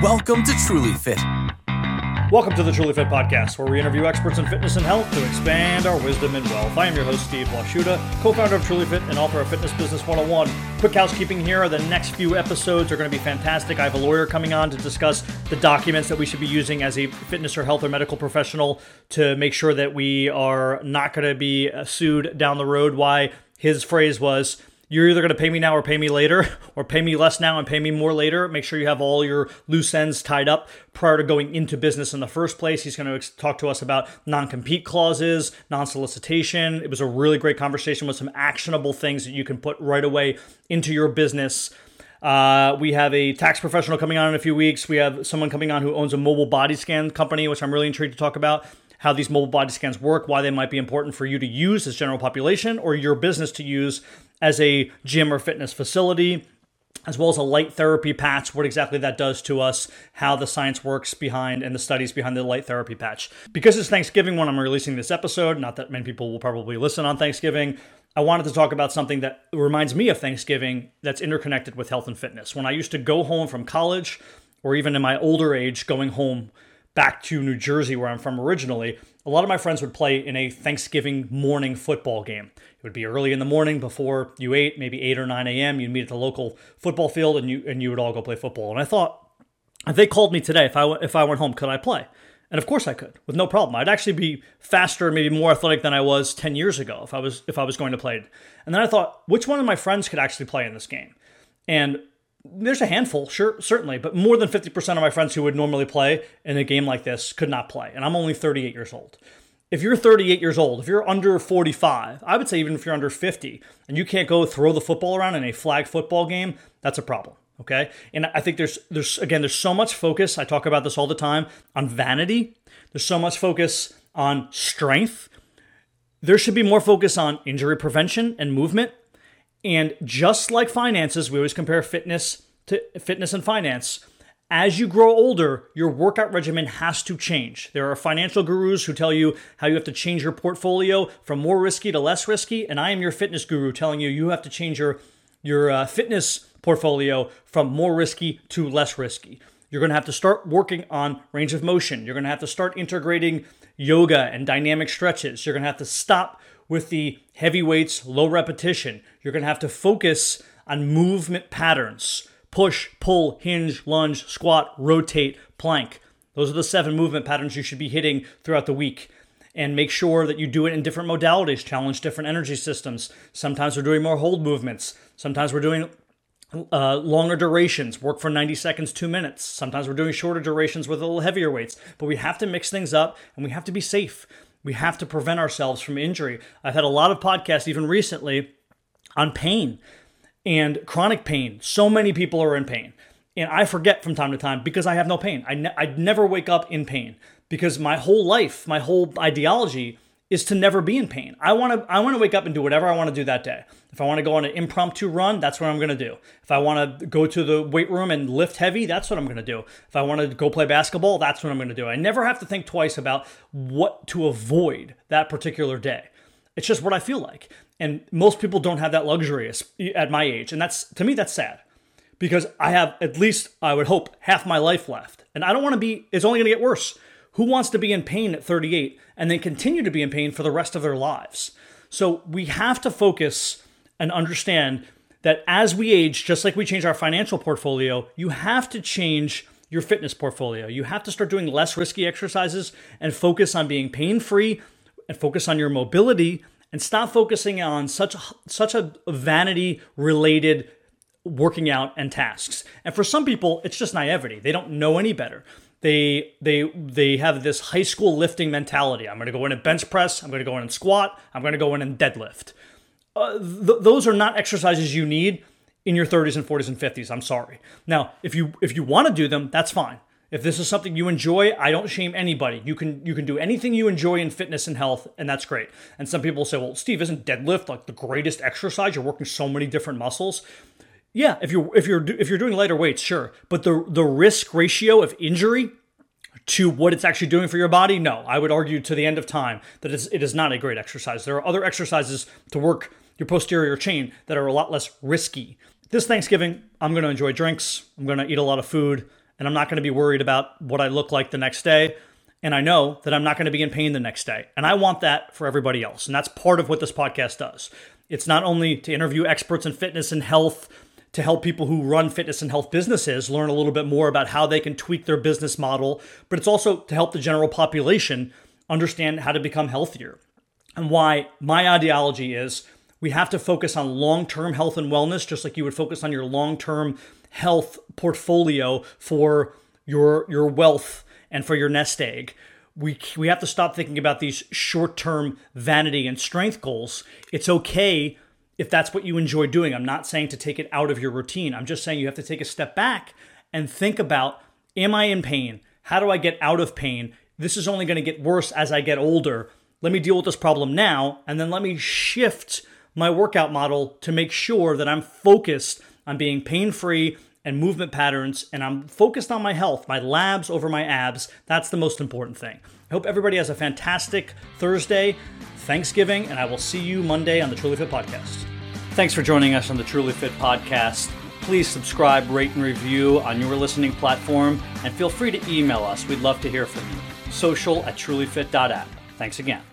Welcome to Truly Fit. Welcome to the Truly Fit Podcast, where we interview experts in fitness and health to expand our wisdom and wealth. I am your host, Steve Washuta, co founder of Truly Fit and author of Fitness Business 101. Quick housekeeping here the next few episodes are going to be fantastic. I have a lawyer coming on to discuss the documents that we should be using as a fitness or health or medical professional to make sure that we are not going to be sued down the road. Why his phrase was, you're either going to pay me now or pay me later, or pay me less now and pay me more later. Make sure you have all your loose ends tied up prior to going into business in the first place. He's going to talk to us about non compete clauses, non solicitation. It was a really great conversation with some actionable things that you can put right away into your business. Uh, we have a tax professional coming on in a few weeks. We have someone coming on who owns a mobile body scan company, which I'm really intrigued to talk about how these mobile body scans work, why they might be important for you to use as general population or your business to use as a gym or fitness facility as well as a light therapy patch, what exactly that does to us, how the science works behind and the studies behind the light therapy patch. Because it's Thanksgiving when I'm releasing this episode, not that many people will probably listen on Thanksgiving, I wanted to talk about something that reminds me of Thanksgiving that's interconnected with health and fitness. When I used to go home from college, or even in my older age, going home back to New Jersey, where I'm from originally, a lot of my friends would play in a Thanksgiving morning football game. It would be early in the morning before you ate, maybe 8 or 9 a.m. You'd meet at the local football field and you, and you would all go play football. And I thought, if they called me today, if I, if I went home, could I play? And of course I could, with no problem. I'd actually be faster, maybe more athletic than I was 10 years ago if I was if I was going to play. And then I thought, which one of my friends could actually play in this game? And there's a handful, sure, certainly, but more than 50% of my friends who would normally play in a game like this could not play. And I'm only 38 years old. If you're 38 years old, if you're under 45, I would say even if you're under 50 and you can't go throw the football around in a flag football game, that's a problem. Okay. And I think there's, there's, again, there's so much focus. I talk about this all the time on vanity. There's so much focus on strength. There should be more focus on injury prevention and movement and just like finances, we always compare fitness to fitness and finance. As you grow older, your workout regimen has to change. There are financial gurus who tell you how you have to change your portfolio from more risky to less risky, and I am your fitness guru telling you you have to change your your uh, fitness portfolio from more risky to less risky. You're going to have to start working on range of motion. You're going to have to start integrating yoga and dynamic stretches. You're going to have to stop with the heavy weights, low repetition. You're going to have to focus on movement patterns push, pull, hinge, lunge, squat, rotate, plank. Those are the seven movement patterns you should be hitting throughout the week. And make sure that you do it in different modalities, challenge different energy systems. Sometimes we're doing more hold movements. Sometimes we're doing uh, longer durations, work for 90 seconds, two minutes. Sometimes we're doing shorter durations with a little heavier weights. But we have to mix things up and we have to be safe. We have to prevent ourselves from injury. I've had a lot of podcasts, even recently, on pain and chronic pain. So many people are in pain. And I forget from time to time because I have no pain. I, ne- I never wake up in pain because my whole life, my whole ideology is to never be in pain. I want to I want to wake up and do whatever I want to do that day. If I want to go on an impromptu run, that's what I'm going to do. If I want to go to the weight room and lift heavy, that's what I'm going to do. If I want to go play basketball, that's what I'm going to do. I never have to think twice about what to avoid that particular day. It's just what I feel like. And most people don't have that luxury at my age, and that's to me that's sad. Because I have at least I would hope half my life left. And I don't want to be it's only going to get worse. Who wants to be in pain at 38 and then continue to be in pain for the rest of their lives? So we have to focus and understand that as we age, just like we change our financial portfolio, you have to change your fitness portfolio. You have to start doing less risky exercises and focus on being pain free and focus on your mobility and stop focusing on such such a vanity related working out and tasks. And for some people, it's just naivety. They don't know any better they they they have this high school lifting mentality. I'm going to go in and bench press. I'm going to go in and squat. I'm going to go in and deadlift. Uh, th- those are not exercises you need in your 30s and 40s and 50s. I'm sorry. Now, if you if you want to do them, that's fine. If this is something you enjoy, I don't shame anybody. You can you can do anything you enjoy in fitness and health, and that's great. And some people say, "Well, Steve, isn't deadlift like the greatest exercise? You're working so many different muscles." Yeah, if you're if you're if you're doing lighter weights, sure, but the the risk ratio of injury to what it's actually doing for your body, no, I would argue to the end of time that it is not a great exercise. There are other exercises to work your posterior chain that are a lot less risky. This Thanksgiving, I'm going to enjoy drinks. I'm going to eat a lot of food, and I'm not going to be worried about what I look like the next day. And I know that I'm not going to be in pain the next day. And I want that for everybody else. And that's part of what this podcast does. It's not only to interview experts in fitness and health, to help people who run fitness and health businesses learn a little bit more about how they can tweak their business model, but it's also to help the general population understand how to become healthier. And why my ideology is we have to focus on long term health and wellness, just like you would focus on your long term health portfolio for your, your wealth and for your nest egg. We, we have to stop thinking about these short term vanity and strength goals. It's okay if that's what you enjoy doing. I'm not saying to take it out of your routine. I'm just saying you have to take a step back and think about Am I in pain? How do I get out of pain? This is only going to get worse as I get older. Let me deal with this problem now, and then let me shift my workout model to make sure that I'm focused on being pain free and movement patterns, and I'm focused on my health, my labs over my abs. That's the most important thing. I hope everybody has a fantastic Thursday, Thanksgiving, and I will see you Monday on the Truly Fit Podcast. Thanks for joining us on the Truly Fit Podcast. Please subscribe, rate, and review on your listening platform, and feel free to email us. We'd love to hear from you. Social at trulyfit.app. Thanks again.